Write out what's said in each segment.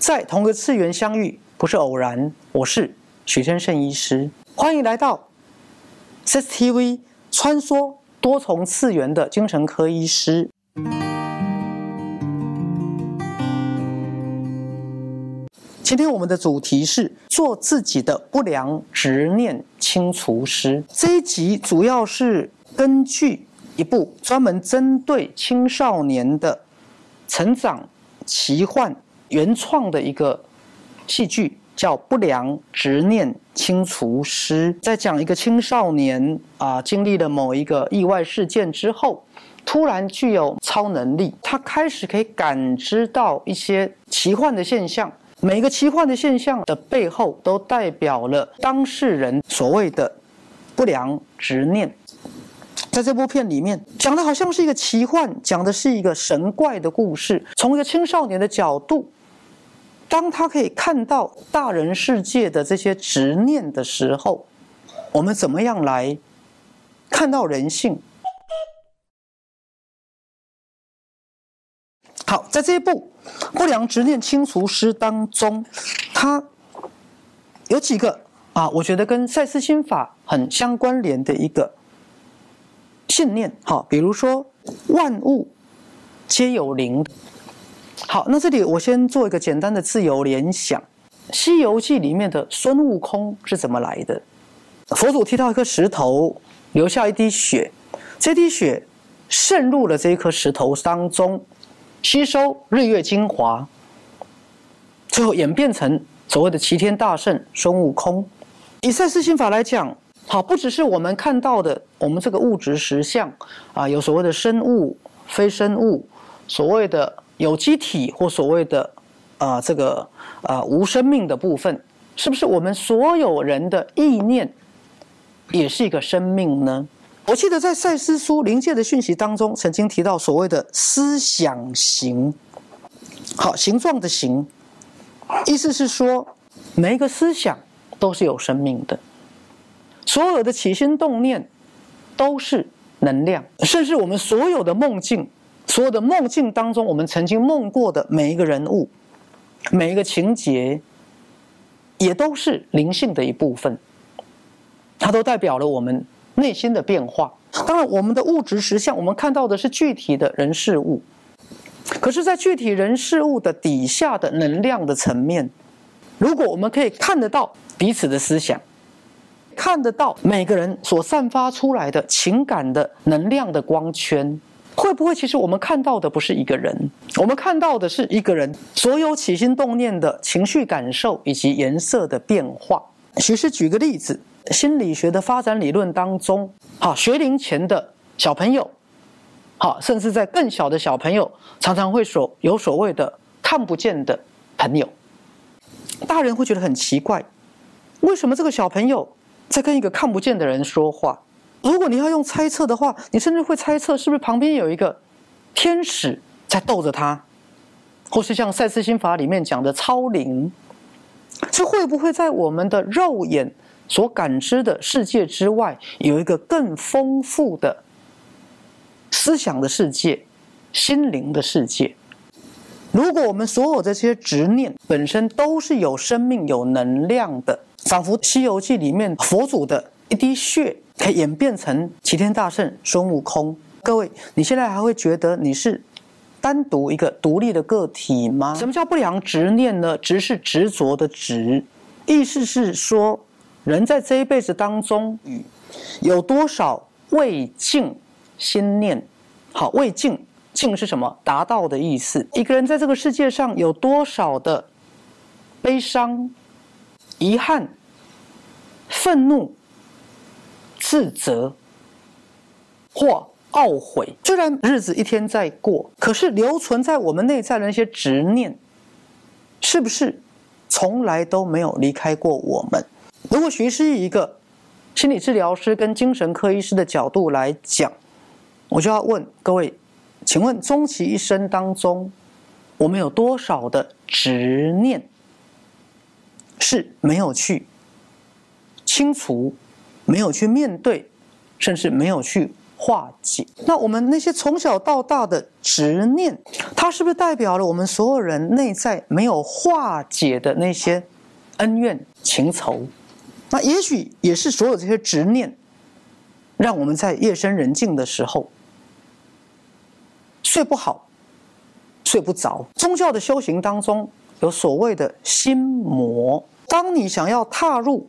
在同个次元相遇不是偶然。我是许天胜医师，欢迎来到 CCTV 穿梭多重次元的精神科医师。今天我们的主题是做自己的不良执念清除师。这一集主要是根据一部专门针对青少年的成长奇幻。原创的一个戏剧叫《不良执念清除师》，在讲一个青少年啊，经历了某一个意外事件之后，突然具有超能力，他开始可以感知到一些奇幻的现象。每一个奇幻的现象的背后，都代表了当事人所谓的不良执念。在这部片里面，讲的好像是一个奇幻，讲的是一个神怪的故事，从一个青少年的角度。当他可以看到大人世界的这些执念的时候，我们怎么样来看到人性？好，在这一部《不良执念清除师》当中，他有几个啊，我觉得跟赛斯心法很相关联的一个信念。好，比如说万物皆有灵。好，那这里我先做一个简单的自由联想，《西游记》里面的孙悟空是怎么来的？佛祖踢到一颗石头，留下一滴血，这滴血渗入了这一颗石头当中，吸收日月精华，最后演变成所谓的齐天大圣孙悟空。以赛斯心法来讲，好，不只是我们看到的我们这个物质实相啊，有所谓的生物、非生物，所谓的。有机体或所谓的，啊，这个啊无生命的部分，是不是我们所有人的意念也是一个生命呢？我记得在赛斯书灵界的讯息当中，曾经提到所谓的思想形，好形状的形，意思是说每一个思想都是有生命的，所有的起心动念都是能量，甚至我们所有的梦境。所有的梦境当中，我们曾经梦过的每一个人物、每一个情节，也都是灵性的一部分。它都代表了我们内心的变化。当然，我们的物质实相，我们看到的是具体的人事物。可是，在具体人事物的底下的能量的层面，如果我们可以看得到彼此的思想，看得到每个人所散发出来的情感的能量的光圈。会不会其实我们看到的不是一个人，我们看到的是一个人所有起心动念的情绪感受以及颜色的变化。其实举个例子，心理学的发展理论当中，好学龄前的小朋友，好甚至在更小的小朋友，常常会所有所谓的看不见的朋友。大人会觉得很奇怪，为什么这个小朋友在跟一个看不见的人说话？如果你要用猜测的话，你甚至会猜测是不是旁边有一个天使在逗着他，或是像赛斯心法里面讲的超灵，这会不会在我们的肉眼所感知的世界之外，有一个更丰富的思想的世界、心灵的世界？如果我们所有的这些执念本身都是有生命、有能量的，仿佛《西游记》里面佛祖的一滴血。可以演变成齐天大圣孙悟空。各位，你现在还会觉得你是单独一个独立的个体吗？什么叫不良执念呢？执是执着的执，意思是说，人在这一辈子当中，有多少未尽心念？好，未尽，尽是什么？达到的意思。一个人在这个世界上有多少的悲伤、遗憾、愤怒？自责或懊悔，虽然日子一天在过，可是留存在我们内在的那些执念，是不是从来都没有离开过我们？如果徐师以一个心理治疗师跟精神科医师的角度来讲，我就要问各位：请问终其一生当中，我们有多少的执念是没有去清除？没有去面对，甚至没有去化解。那我们那些从小到大的执念，它是不是代表了我们所有人内在没有化解的那些恩怨情仇？那也许也是所有这些执念，让我们在夜深人静的时候睡不好、睡不着。宗教的修行当中有所谓的心魔，当你想要踏入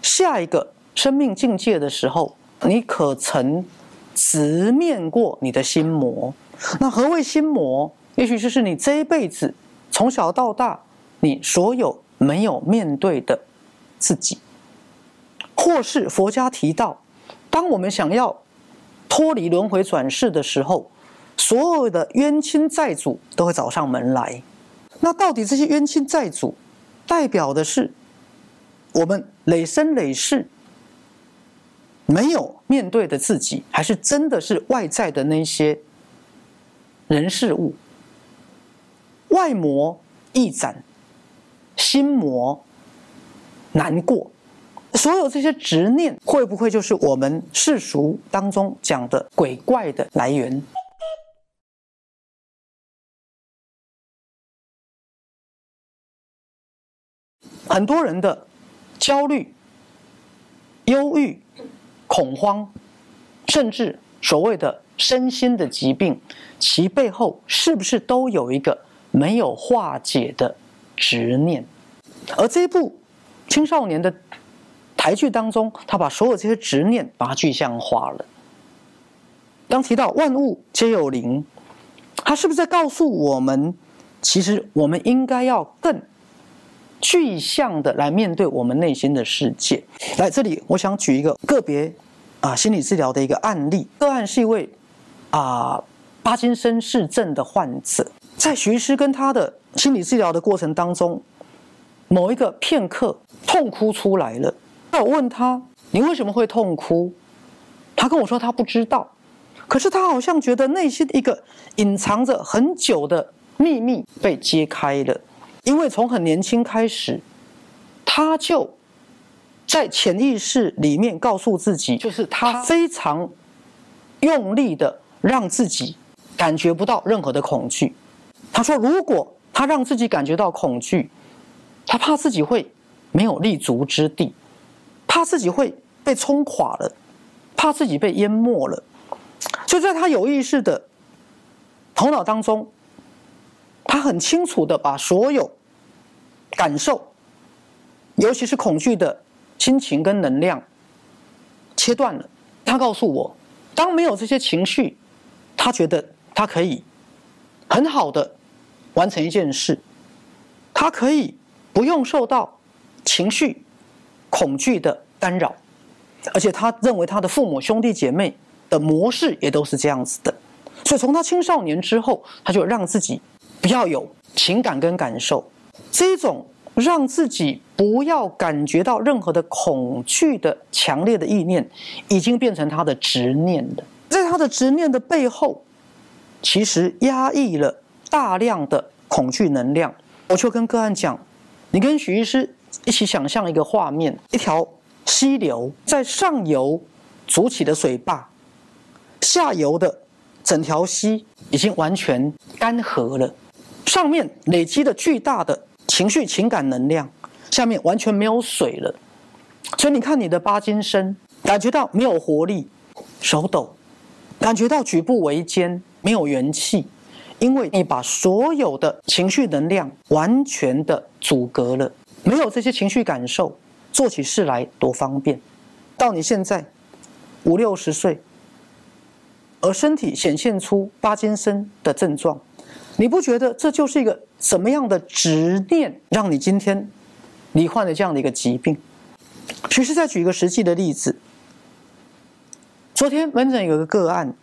下一个生命境界的时候，你可曾直面过你的心魔？那何谓心魔？也许就是你这一辈子从小到大，你所有没有面对的自己。或是佛家提到，当我们想要脱离轮回转世的时候，所有的冤亲债主都会找上门来。那到底这些冤亲债主代表的是我们累生累世没有面对的自己，还是真的是外在的那些人事物？外魔易斩，心魔难过。所有这些执念，会不会就是我们世俗当中讲的鬼怪的来源？很多人的焦虑、忧郁、恐慌，甚至所谓的身心的疾病，其背后是不是都有一个没有化解的执念？而这一部青少年的。台剧当中，他把所有这些执念把它具象化了。刚提到万物皆有灵，他是不是在告诉我们，其实我们应该要更具象的来面对我们内心的世界？来这里，我想举一个个别啊心理治疗的一个案例。个案是一位啊巴金森氏症的患者，在徐师跟他的心理治疗的过程当中，某一个片刻痛哭出来了。那我问他：“你为什么会痛哭？”他跟我说他不知道，可是他好像觉得内心一个隐藏着很久的秘密被揭开了。因为从很年轻开始，他就在潜意识里面告诉自己，就是他非常用力的让自己感觉不到任何的恐惧。他说：“如果他让自己感觉到恐惧，他怕自己会没有立足之地。”怕自己会被冲垮了，怕自己被淹没了，就在他有意识的头脑当中，他很清楚的把所有感受，尤其是恐惧的心情跟能量切断了。他告诉我，当没有这些情绪，他觉得他可以很好的完成一件事，他可以不用受到情绪恐惧的。干扰，而且他认为他的父母兄弟姐妹的模式也都是这样子的，所以从他青少年之后，他就让自己不要有情感跟感受，这种让自己不要感觉到任何的恐惧的强烈的意念，已经变成他的执念了。在他的执念的背后，其实压抑了大量的恐惧能量。我就跟个案讲，你跟许医师一起想象一个画面，一条。溪流在上游筑起的水坝，下游的整条溪已经完全干涸了。上面累积的巨大的情绪、情感能量，下面完全没有水了。所以你看，你的巴金森感觉到没有活力，手抖，感觉到举步维艰，没有元气，因为你把所有的情绪能量完全的阻隔了，没有这些情绪感受。做起事来多方便，到你现在五六十岁，而身体显现出巴金森的症状，你不觉得这就是一个什么样的执念，让你今天罹患了这样的一个疾病？其实再举一个实际的例子，昨天门诊有个个案，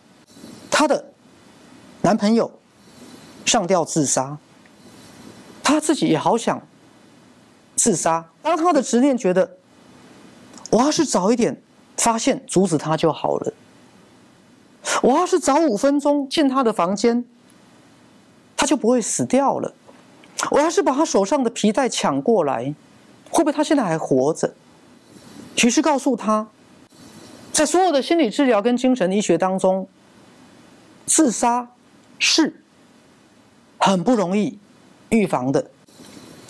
她的男朋友上吊自杀，她自己也好想。自杀。当他的执念觉得，我要是早一点发现阻止他就好了。我要是早五分钟进他的房间，他就不会死掉了。我要是把他手上的皮带抢过来，会不会他现在还活着？其实告诉他，在所有的心理治疗跟精神医学当中，自杀是很不容易预防的。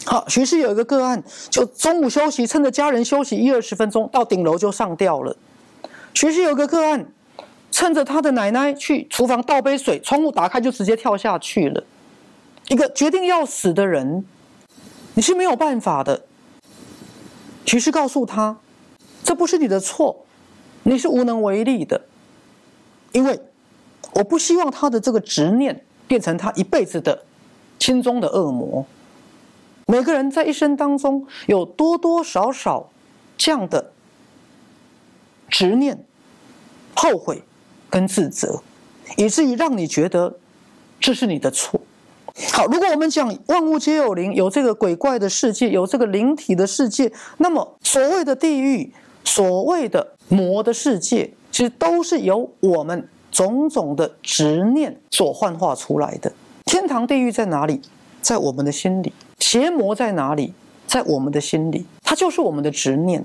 好，徐氏有一个个案，就中午休息，趁着家人休息一二十分钟，到顶楼就上吊了。徐氏有个个案，趁着他的奶奶去厨房倒杯水，窗户打开就直接跳下去了。一个决定要死的人，你是没有办法的。其实告诉他，这不是你的错，你是无能为力的，因为我不希望他的这个执念变成他一辈子的心中的恶魔。每个人在一生当中有多多少少这样的执念、后悔跟自责，以至于让你觉得这是你的错。好，如果我们讲万物皆有灵，有这个鬼怪的世界，有这个灵体的世界，那么所谓的地狱、所谓的魔的世界，其实都是由我们种种的执念所幻化出来的。天堂、地狱在哪里？在我们的心里。邪魔在哪里？在我们的心里，它就是我们的执念。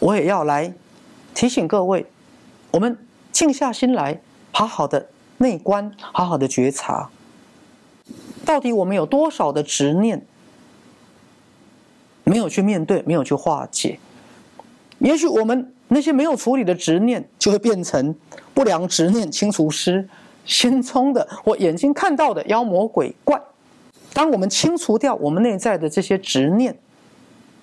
我也要来提醒各位，我们静下心来，好好的内观，好好的觉察，到底我们有多少的执念没有去面对，没有去化解？也许我们。那些没有处理的执念，就会变成不良执念清除师心中的或眼睛看到的妖魔鬼怪。当我们清除掉我们内在的这些执念，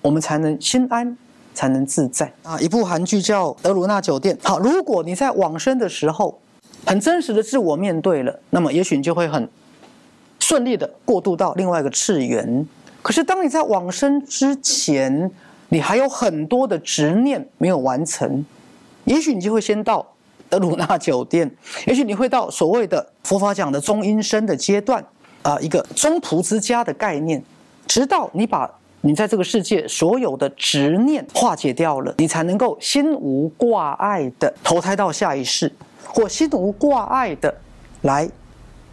我们才能心安，才能自在啊！一部韩剧叫《德鲁纳酒店》。好，如果你在往生的时候，很真实的自我面对了，那么也许你就会很顺利的过渡到另外一个次元。可是当你在往生之前，你还有很多的执念没有完成，也许你就会先到德鲁纳酒店，也许你会到所谓的佛法讲的中阴身的阶段，啊，一个中途之家的概念，直到你把你在这个世界所有的执念化解掉了，你才能够心无挂碍的投胎到下一世，或心无挂碍的来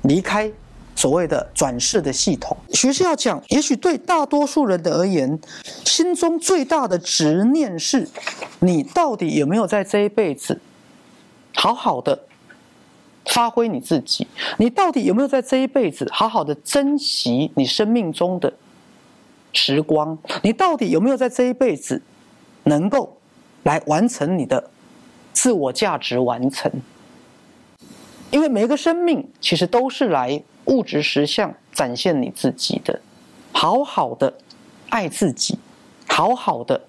离开。所谓的转世的系统，学士要讲，也许对大多数人的而言，心中最大的执念是：你到底有没有在这一辈子好好的发挥你自己？你到底有没有在这一辈子好好的珍惜你生命中的时光？你到底有没有在这一辈子能够来完成你的自我价值完成？因为每一个生命其实都是来。物质实相展现你自己的，好好的爱自己，好好的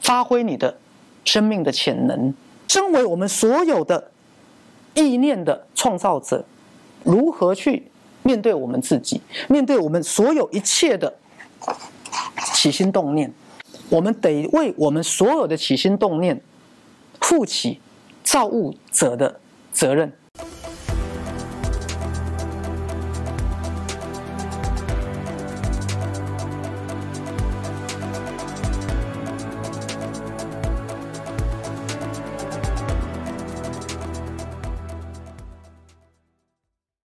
发挥你的生命的潜能。身为我们所有的意念的创造者，如何去面对我们自己，面对我们所有一切的起心动念？我们得为我们所有的起心动念负起造物者的责任。